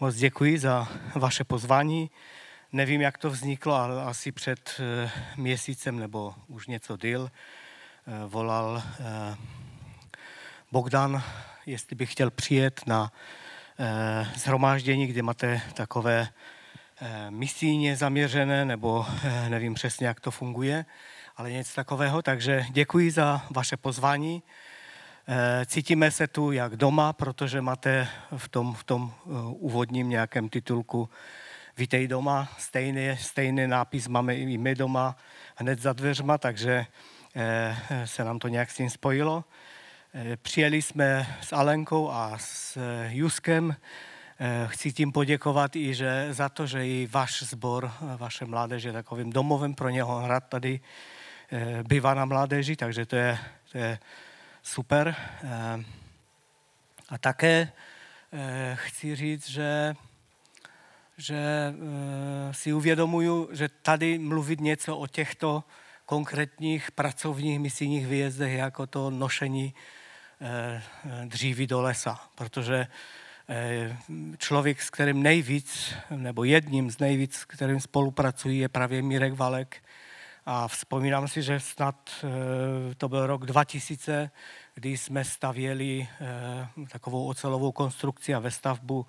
Moc děkuji za vaše pozvání. Nevím, jak to vzniklo, ale asi před eh, měsícem nebo už něco díl eh, volal eh, Bogdan, jestli bych chtěl přijet na zhromáždění, kde máte takové misijně zaměřené, nebo nevím přesně, jak to funguje, ale něco takového. Takže děkuji za vaše pozvání. Cítíme se tu jak doma, protože máte v tom, v tom úvodním nějakém titulku Vítej doma, stejný, stejný nápis máme i my doma hned za dveřma, takže eh, se nám to nějak s tím spojilo. Eh, přijeli jsme s Alenkou a s eh, Juskem. Chci tím poděkovat i že za to, že i váš sbor, vaše mládež je takovým domovem pro něho hrad tady bývá na mládeži, takže to je, to je super. A také chci říct, že že eh, si uvědomuju, že tady mluvit něco o těchto konkrétních pracovních misijních výjezdech jako to nošení eh, dříví do lesa, protože eh, člověk, s kterým nejvíc, nebo jedním z nejvíc, s kterým spolupracují, je právě Mirek Valek. A vzpomínám si, že snad to byl rok 2000, kdy jsme stavěli takovou ocelovou konstrukci a ve stavbu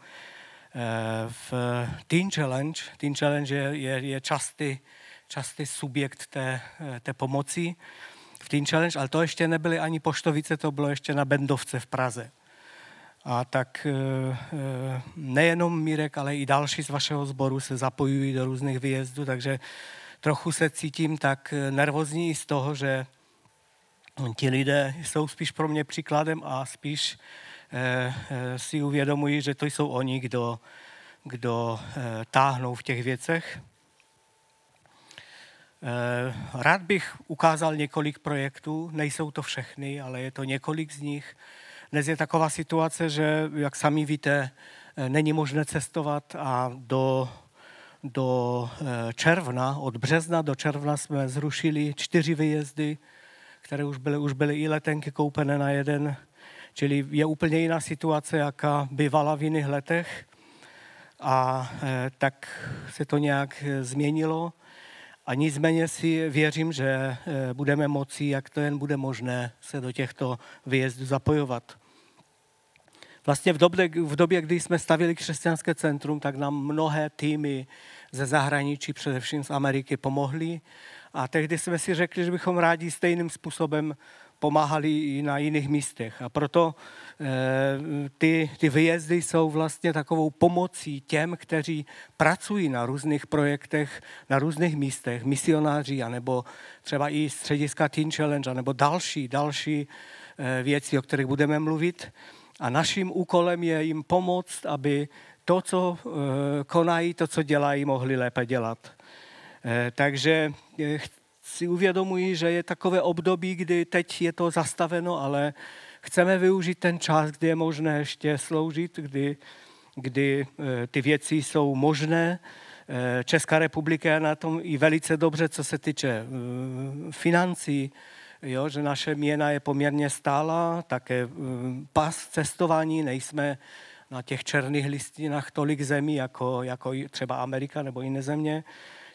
v Teen Challenge. Teen Challenge je, je, je častý, častý subjekt té, té pomoci v Teen Challenge, ale to ještě nebyly ani poštovice, to bylo ještě na Bendovce v Praze. A tak eh, eh, nejenom Mirek, ale i další z vašeho sboru se zapojují do různých výjezdů, takže trochu se cítím tak nervózní z toho, že ti lidé jsou spíš pro mě příkladem a spíš Eh, eh, si uvědomují, že to jsou oni, kdo, kdo eh, táhnou v těch věcech. Rád bych ukázal několik projektů, nejsou to všechny, ale je to několik z nich. Dnes je taková situace, že, jak sami víte, není možné cestovat a do, do června, od března do června jsme zrušili čtyři výjezdy, které už byly, už byly i letenky koupené na jeden Čili je úplně jiná situace, jaká bývala v jiných letech. A e, tak se to nějak e, změnilo. A nicméně si věřím, že budeme moci, jak to jen bude možné, se do těchto výjezdů zapojovat. Vlastně v době, v době, kdy jsme stavili křesťanské centrum, tak nám mnohé týmy ze zahraničí, především z Ameriky, pomohly. A tehdy jsme si řekli, že bychom rádi stejným způsobem pomáhali i na jiných místech. A proto eh, ty, ty vyjezdy jsou vlastně takovou pomocí těm, kteří pracují na různých projektech, na různých místech, misionáři, anebo třeba i střediska Teen Challenge, nebo další, další eh, věci, o kterých budeme mluvit. A naším úkolem je jim pomoct, aby to, co eh, konají, to, co dělají, mohli lépe dělat. Takže si uvědomuji, že je takové období, kdy teď je to zastaveno, ale chceme využít ten čas, kdy je možné ještě sloužit, kdy, kdy eh, ty věci jsou možné. Eh, Česká republika je na tom i velice dobře, co se týče eh, financí, jo, že naše měna je poměrně stála, také pas cestování, nejsme na těch černých listinách tolik zemí, jako, jako třeba Amerika nebo jiné země.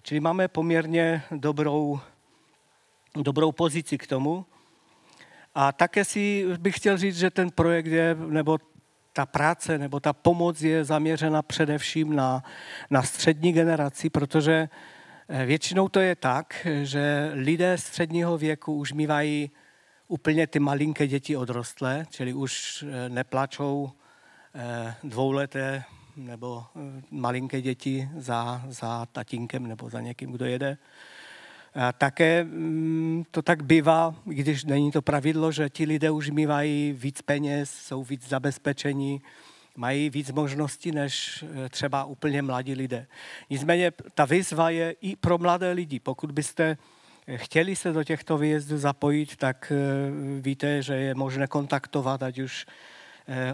Čili máme poměrně dobrou dobrou pozici k tomu. A také si bych chtěl říct, že ten projekt je, nebo ta práce, nebo ta pomoc je zaměřena především na, na střední generaci, protože eh, většinou to je tak, že lidé středního věku už mývají úplně ty malinké děti odrostlé, čili už eh, neplačou eh, dvouleté nebo malinké děti za, za tatínkem nebo za někým, kdo jede. A také mm, to tak bývá, když není to pravidlo, že ti lidé už mývají víc peněz, jsou víc zabezpečení, mají víc možností než eh, třeba úplně mladí lidé. Nicméně ta výzva je i pro mladé lidi. Pokud byste eh, chtěli se do těchto výjezdů zapojit, tak eh, víte, že je možné kontaktovat, ať už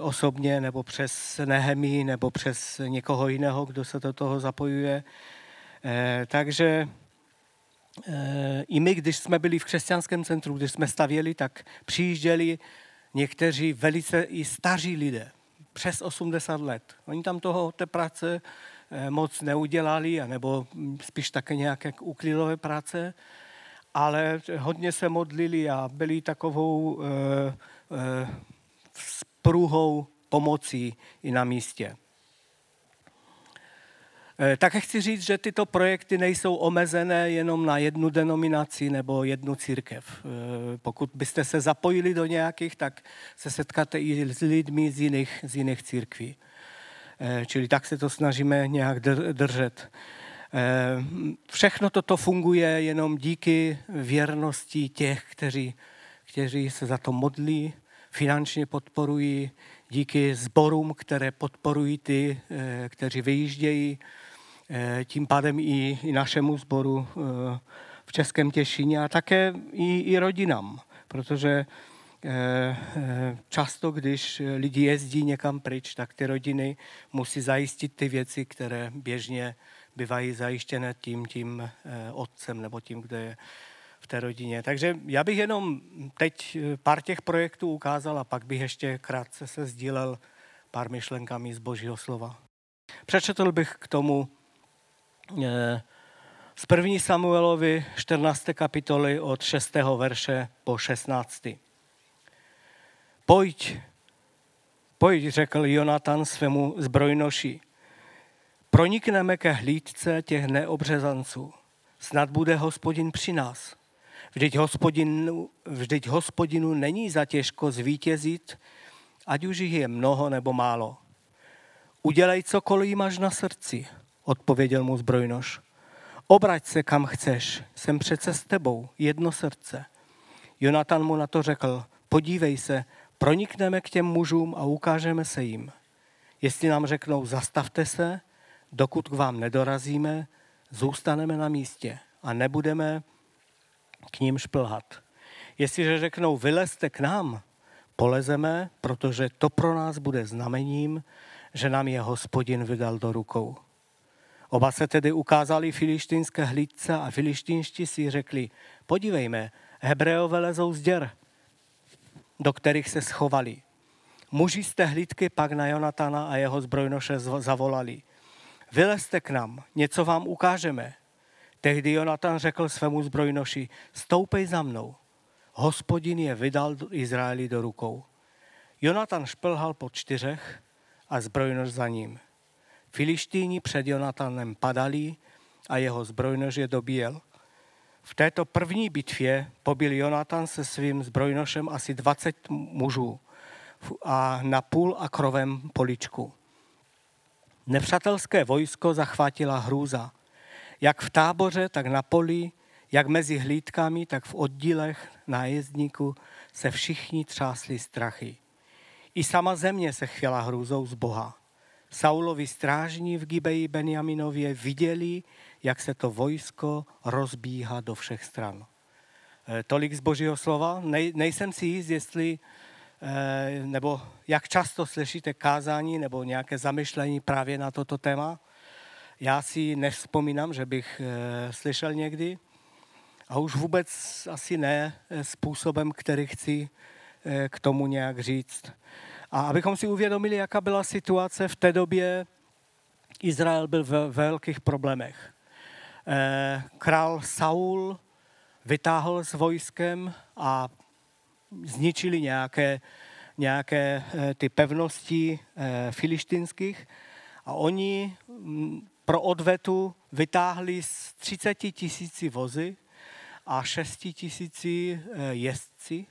osobně, nebo přes Nehemí, nebo přes někoho jiného, kdo se do toho zapojuje. Takže i my, když jsme byli v křesťanském centru, když jsme stavěli, tak přijížděli někteří velice i staří lidé. Přes 80 let. Oni tam toho té práce eh, moc neudělali, nebo spíš také nějaké uklidové práce, ale hodně se modlili a byli takovou e, e, spruhou pomocí i na místě. Eh, také chci říct, že tyto projekty nejsou omezené jenom na jednu denominaci nebo jednu církev. Eh, pokud byste se zapojili do nějakých, tak se setkáte i s lidmi z jiných, z jiných církví. Eh, čili tak se to snažíme nějak držet. Všechno toto funguje jenom díky věrnosti těch, kteří, kteří se za to modlí, finančně podporují, díky sborům, které podporují ty, kteří vyjíždějí tím pádem i, i našemu sboru eh, v Českém Těšině a také i, i rodinám, protože eh, často, když lidi jezdí někam pryč, tak ty rodiny musí zajistit ty věci, které běžně bývají zajištěné tím, tím otcem nebo tím, kdo je v té rodině. Takže já bych jenom teď pár těch projektů ukázal a pak bych ještě krátce se sdílel pár myšlenkami z Božího slova. Přečetl bych k tomu Eh, z 1. Samuelovi 14. kapitoly od 6. verše po 16. Pojď, pojď, řekl Jonatan svému zbrojnoši. Pronikneme ke hlídce těch neobřezanců. Snad bude hospodin při nás. Vždyť hospodinu, vždyť hospodinu není za těžko zvítězit, ať už jich je mnoho nebo málo. Udělej cokoliv máš na srdci odpověděl mu zbrojnož. Obrať se kam chceš, jsem přece s tebou, jedno srdce. Jonatan mu na to řekl, podívej se, pronikneme k těm mužům a ukážeme se jim. Jestli nám řeknou, zastavte se, dokud k vám nedorazíme, zůstaneme na místě a nebudeme k ním šplhat. Jestliže řeknou, vylezte k nám, polezeme, protože to pro nás bude znamením, že nám je hospodin vydal do rukou. Oba se tedy ukázali filištínské hlídce a filištínští si řekli, podívejme, Hebreové lezou z děr, do kterých se schovali. Muži z té hlídky pak na Jonatana a jeho zbrojnoše zavolali. Vylezte k nám, něco vám ukážeme. Tehdy Jonatan řekl svému zbrojnoši, stoupej za mnou. Hospodin je vydal Izraeli do rukou. Jonatan šplhal po čtyřech a zbrojnož za ním. Filištíni před Jonatanem padali a jeho zbrojnož je dobíjel. V této první bitvě pobil Jonatan se svým zbrojnošem asi 20 mužů a na půl akrovém poličku. Nepřátelské vojsko zachvátila hrůza. Jak v táboře, tak na poli, jak mezi hlídkami, tak v oddílech nájezdníků se všichni třásli strachy. I sama země se chvěla hrůzou z Boha. Saulovi strážní v Gibeji Benjaminově viděli, jak se to vojsko rozbíhá do všech stran. Eh, tolik z božího slova. Nej, nejsem si jist, jestli, eh, nebo jak často slyšíte kázání nebo nějaké zamyšlení právě na toto téma. Já si nevzpomínám, že bych eh, slyšel někdy. A už vůbec asi ne způsobem, který chci k tomu nějak říct. A abychom si uvědomili, jaká byla situace v té době, Izrael byl v velkých problémech. Eh, král Saul vytáhl s vojskem a zničili nějaké, nějaké eh, ty pevnosti eh, filištinských a oni mm, pro odvetu vytáhli z 30 tisíci vozy a 6 tisíci jezdci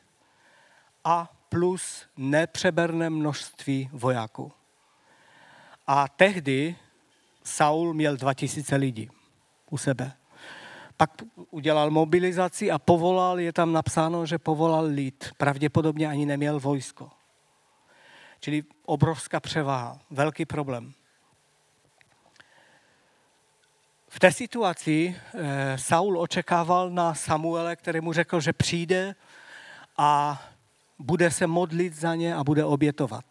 a plus nepřeberné množství vojáků. A tehdy Saul měl 2000 lidí u sebe. Pak udělal mobilizaci a povolal, je tam napsáno, že povolal lid. Pravděpodobně ani neměl vojsko. Čili obrovská převaha, velký problém. V té situaci eh, Saul očekával na Samuele, který mu řekl, že přijde a bude se modlit za ně a bude obětovat.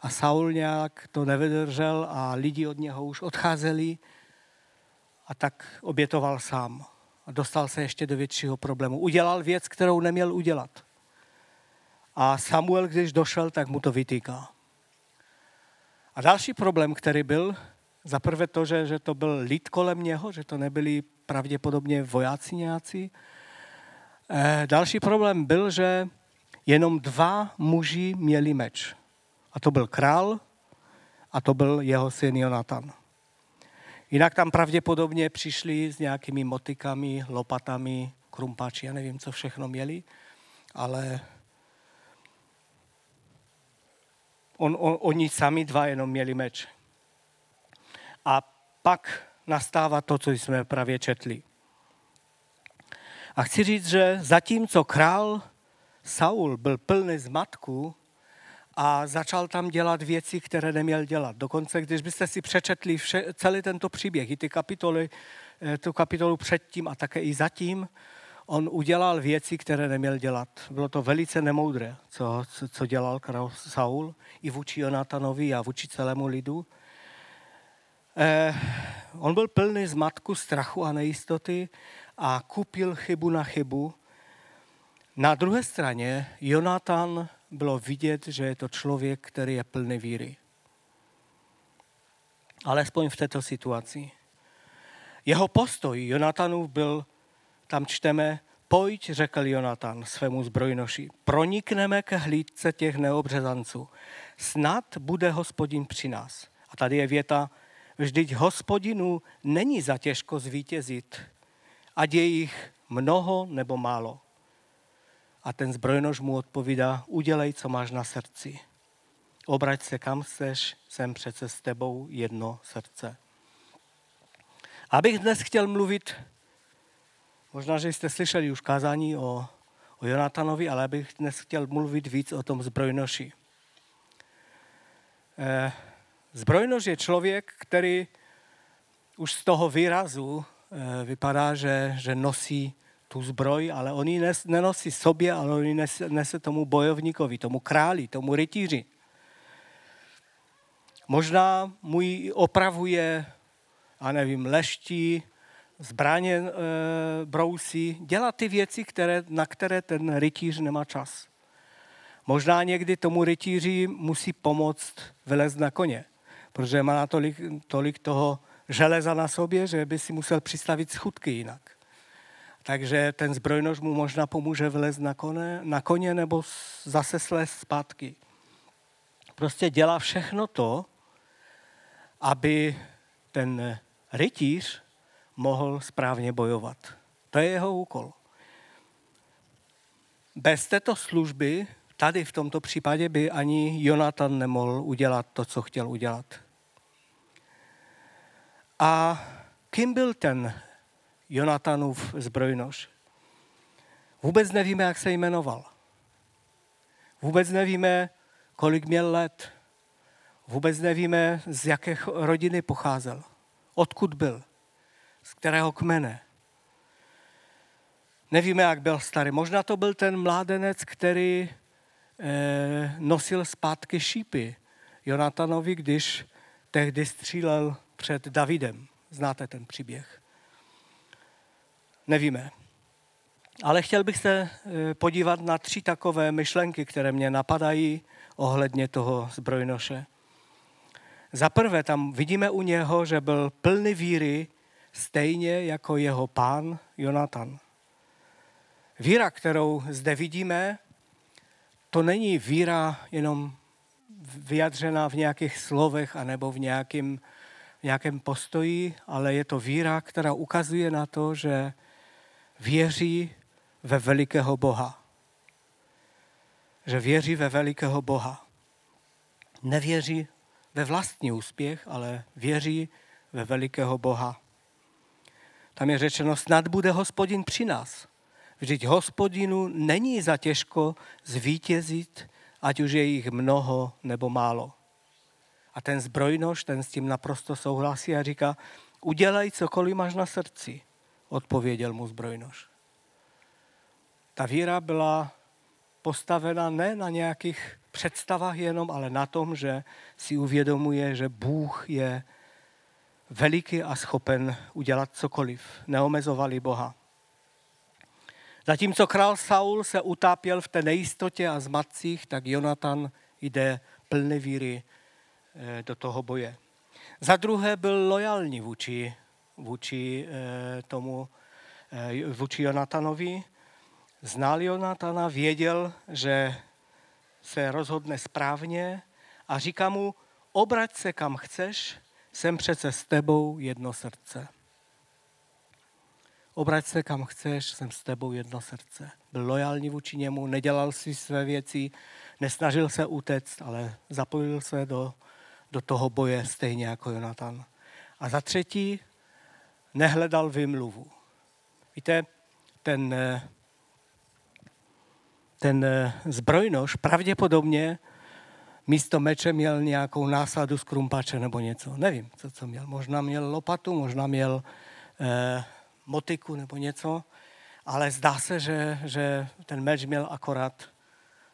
A Saul nějak to nevydržel a lidi od něho už odcházeli a tak obětoval sám. A dostal se ještě do většího problému. Udělal věc, kterou neměl udělat. A Samuel, když došel, tak mu to vytýká. A další problém, který byl, za prvé to, že, že to byl lid kolem něho, že to nebyli pravděpodobně vojáci nějací. E, další problém byl, že jenom dva muži měli meč. A to byl král a to byl jeho syn Jonatan. Jinak tam pravděpodobně přišli s nějakými motikami, lopatami, krumpáči, já nevím, co všechno měli, ale on, on, oni sami dva jenom měli meč. A pak nastává to, co jsme právě četli. A chci říct, že zatímco král Saul byl plný zmatku a začal tam dělat věci, které neměl dělat. Dokonce, když byste si přečetli vše, celý tento příběh, i ty kapitoly, eh, tu kapitolu předtím a také i zatím, on udělal věci, které neměl dělat. Bylo to velice nemoudré, co, co dělal král Saul, i vůči Jonatanovi a vůči celému lidu. Eh, on byl plný zmatku, strachu a nejistoty a kupil chybu na chybu. Na druhé straně Jonatan bylo vidět, že je to člověk, který je plný víry. Alespoň v této situaci. Jeho postoj Jonatanův byl, tam čteme, pojď, řekl Jonatan svému zbrojnoši, pronikneme ke hlídce těch neobřezanců. Snad bude hospodin při nás. A tady je věta, vždyť hospodinu není za těžko zvítězit, ať je jich mnoho nebo málo. A ten zbrojnož mu odpovídá, udělej, co máš na srdci. Obrať se kam chceš, jsem přece s tebou jedno srdce. Abych dnes chtěl mluvit, možná, že jste slyšeli už kázání o, o Jonatanovi, ale abych dnes chtěl mluvit víc o tom zbrojnoši. Eh, zbrojnož je člověk, který už z toho výrazu eh, vypadá, že, že nosí tu zbroj, ale on ji nes, nenosí sobě, ale on ji nese, nese tomu bojovníkovi, tomu králi, tomu rytíři. Možná mu ji opravuje, a nevím, leští, zbraně e, brousí, dělá ty věci, které, na které ten rytíř nemá čas. Možná někdy tomu rytíři musí pomoct vylezt na koně, protože má tolik, tolik toho železa na sobě, že by si musel přistavit schudky jinak. Takže ten zbrojnož mu možná pomůže vylez na, kone, na koně nebo zase slez zpátky. Prostě dělá všechno to, aby ten rytíř mohl správně bojovat. To je jeho úkol. Bez této služby, tady v tomto případě, by ani Jonatan nemohl udělat to, co chtěl udělat. A kým byl ten Jonatanův zbrojnož. Vůbec nevíme, jak se jmenoval. Vůbec nevíme, kolik měl let. Vůbec nevíme, z jaké rodiny pocházel. Odkud byl. Z kterého kmene. Nevíme, jak byl starý. Možná to byl ten mládenec, který eh, nosil zpátky šípy Jonatanovi, když tehdy střílel před Davidem. Znáte ten příběh nevíme. Ale chtěl bych se eh, podívat na tři takové myšlenky, které mě napadají ohledně toho zbrojnoše. Za prvé tam vidíme u něho, že byl plný víry, stejně jako jeho pán Jonatan. Víra, kterou zde vidíme, to není víra jenom vyjadřená v nějakých slovech anebo v nějakém, v nějakém postoji, ale je to víra, která ukazuje na to, že věří ve velikého Boha. Že věří ve velikého Boha. Nevěří ve vlastní úspěch, ale věří ve velikého Boha. Tam je řečeno, snad bude hospodin při nás. Vždyť hospodinu není za těžko zvítězit, ať už je jich mnoho nebo málo. A ten zbrojnož, ten s tím naprosto souhlasí a říká, udělej cokoliv máš na srdci odpověděl mu zbrojnož. Ta víra byla postavena ne na nějakých představách jenom, ale na tom, že si uvědomuje, že Bůh je veliký a schopen udělat cokoliv. Neomezovali Boha. Zatímco král Saul se utápěl v té nejistotě a zmatcích, tak Jonatan jde plný víry eh, do toho boje. Za druhé byl lojální vůči, vůči tomu, vůči Jonatanovi. Znal Jonatana, věděl, že se rozhodne správně a říká mu, obrať se kam chceš, jsem přece s tebou jedno srdce. Obrať se kam chceš, jsem s tebou jedno srdce. Byl lojální vůči němu, nedělal si své věci, nesnažil se utéct, ale zapojil se do, do toho boje stejně jako Jonatan. A za třetí, nehledal vymluvu. Víte, ten, ten zbrojnož pravděpodobně místo meče měl nějakou násadu z krumpače nebo něco. Nevím, co, co měl. Možná měl lopatu, možná měl eh, motiku nebo něco, ale zdá se, že, že ten meč měl akorát,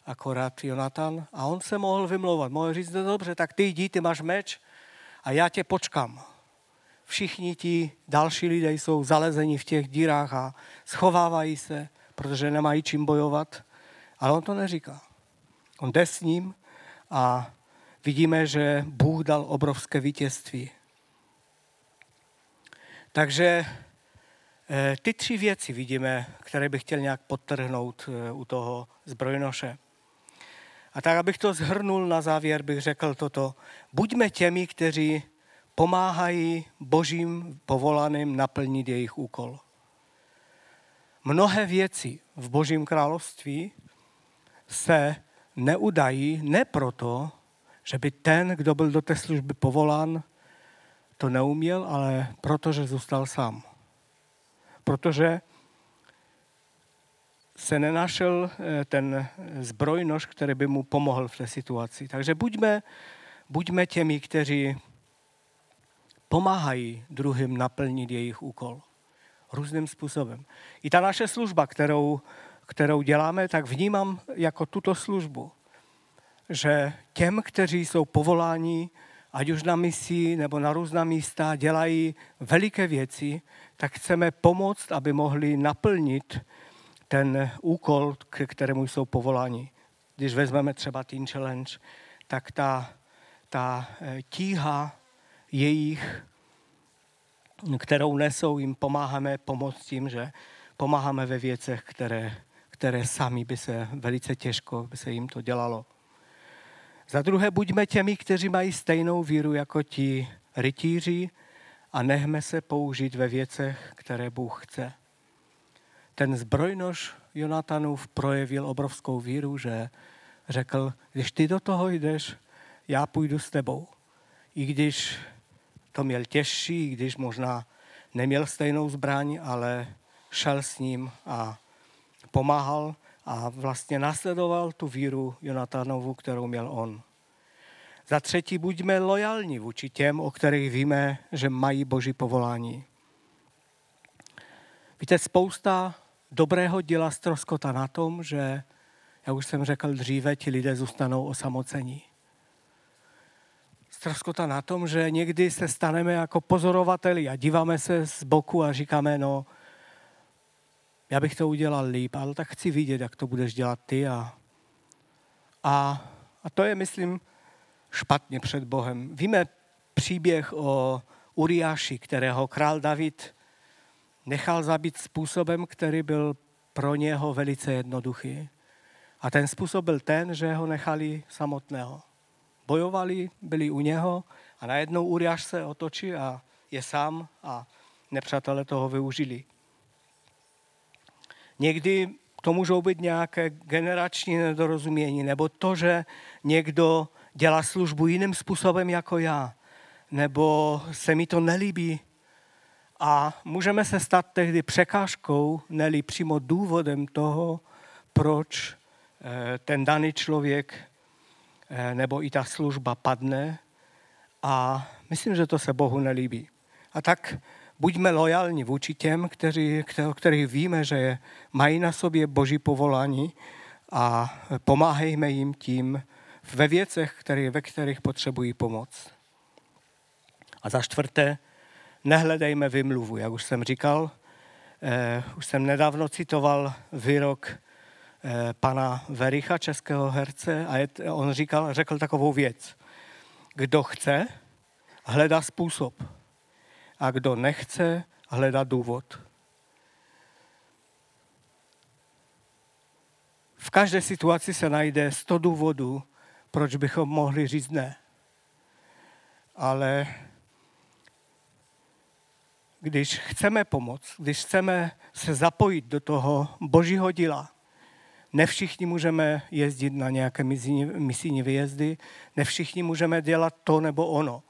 akorát Jonatan a on se mohl vymlouvat. Mohl říct, no dobře, tak ty jdi, ty máš meč a já tě počkám. Všichni ti další lidé jsou zalezeni v těch dírách a schovávají se, protože nemají čím bojovat. Ale on to neříká. On jde s ním a vidíme, že Bůh dal obrovské vítězství. Takže eh, ty tři věci vidíme, které bych chtěl nějak podtrhnout eh, u toho zbrojnoše. A tak, abych to zhrnul na závěr, bych řekl toto. Buďme těmi, kteří pomáhají božím povolaným naplnit jejich úkol. Mnohé věci v božím království se neudají ne proto, že by ten, kdo byl do té služby povolán, to neuměl, ale protože zůstal sám. Protože se nenašel eh, ten zbrojnož, který by mu pomohl v té situaci. Takže buďme, buďme těmi, kteří pomáhají druhým naplnit jejich úkol. Různým způsobem. I ta naše služba, kterou kterou děláme, tak vnímám jako tuto službu. Že těm, kteří jsou povoláni, ať už na misi nebo na různá místa, dělají veliké věci, tak chceme pomoct, aby mohli naplnit ten úkol, k kterému jsou povoláni. Když vezmeme třeba Teen Challenge, tak ta, ta eh, tíha jejich, kterou nesou, jim pomáháme pomoct tím, že pomáháme ve věcech, které které sami by se velice těžko by se jim to dělalo. Za druhé, buďme těmi, kteří mají stejnou víru jako ti rytíři a nechme se použít ve věcech, které Bůh chce. Ten zbrojnož Jonatanův projevil obrovskou víru, že řekl, když ty do toho jdeš, já půjdu s tebou. I když to měl těžší, když možná neměl stejnou zbraň, ale šel s ním a pomáhal a vlastně nasledoval tu víru Jonatanovu, kterou měl on. Za třetí, buďme lojální vůči těm, o kterých víme, že mají boží povolání. Víte, spousta dobrého děla stroskota na tom, že, jak už jsem řekl dříve, ti lidé zůstanou osamocení. Stroskota na tom, že někdy se staneme jako pozorovateli a díváme se z boku a říkáme, no, já bych to udělal líp, ale tak chci vidět, jak to budeš dělat ty. A, a, a to je, myslím, špatně před Bohem. Víme příběh o Uriáši, kterého král David nechal zabít způsobem, který byl pro něho velice jednoduchý. A ten způsob byl ten, že ho nechali samotného. Bojovali, byli u něho a najednou Uriáš se otočí a je sám a nepřátelé toho využili. Někdy to můžou být nějaké generační nedorozumění, nebo to, že někdo dělá službu jiným způsobem jako já, nebo se mi to nelíbí. A můžeme se stát tehdy překážkou, neli přímo důvodem toho, proč eh, ten daný člověk nebo i ta služba padne. A myslím, že to se Bohu nelíbí. A tak buďme lojální vůči těm, kteří, kterých víme, že mají na sobě boží povolání a pomáhejme jim tím ve věcech, které, ve kterých potřebují pomoc. A za čtvrté, nehledejme vymluvu. Jak už jsem říkal, eh, už jsem nedávno citoval výrok eh, pana Vericha, českého herce, a on říkal, řekl takovou věc. Kdo chce, hledá způsob. A kdo nechce, hledá důvod. V každé situaci se najde 100 důvodů, proč bychom mohli říct ne. Ale když chceme pomoct, když chceme se zapojit do toho božího díla, ne všichni můžeme jezdit na nějaké misijní vyjezdy, ne všichni můžeme dělat to nebo ono.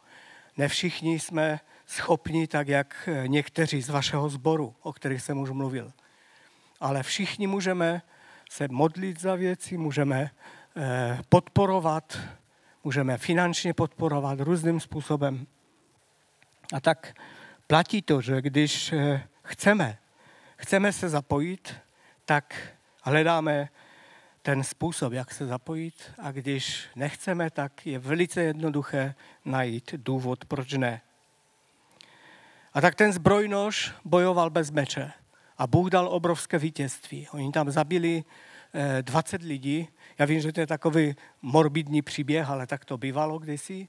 Ne všichni jsme schopni, tak jak někteří z vašeho sboru, o kterých jsem už mluvil. Ale všichni můžeme se modlit za věci, můžeme eh, podporovat, můžeme finančně podporovat různým způsobem. A tak platí to, že když eh, chceme, chceme se zapojit, tak hledáme ten způsob, jak se zapojit a když nechceme, tak je velice jednoduché najít důvod, proč ne. A tak ten zbrojnož bojoval bez meče a Bůh dal obrovské vítězství. Oni tam zabili 20 eh, lidí. Já vím, že to je takový morbidní příběh, ale tak to bývalo kdysi.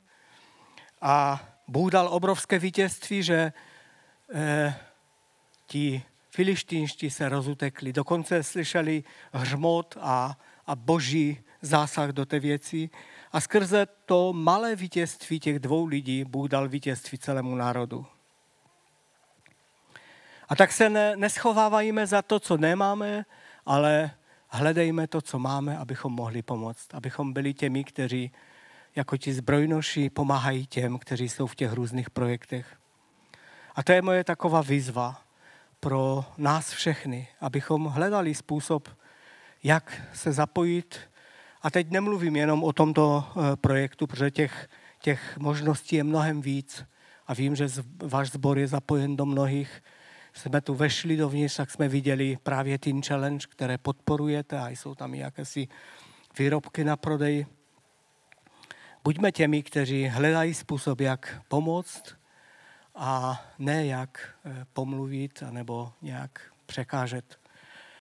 A Bůh dal obrovské vítězství, že eh, ti filištínští se rozutekli. Dokonce slyšeli hřmot a, a boží zásah do té věci. A skrze to malé vítězství těch dvou lidí Bůh dal vítězství celému národu. A tak se ne, neschovávajíme za to, co nemáme, ale hledejme to, co máme, abychom mohli pomoct. Abychom byli těmi, kteří jako ti zbrojnoši pomáhají těm, kteří jsou v těch různých projektech. A to je moje taková výzva pro nás všechny, abychom hledali způsob, jak se zapojit. A teď nemluvím jenom o tomto eh, projektu, protože těch, těch možností je mnohem víc. A vím, že váš sbor je zapojen do mnohých. Jsme tu vešli dovnitř, tak jsme viděli právě Teen Challenge, které podporujete a jsou tam i jakési výrobky na prodej. Buďme těmi, kteří hledají způsob, jak pomoct a ne jak eh, pomluvit anebo nějak překážet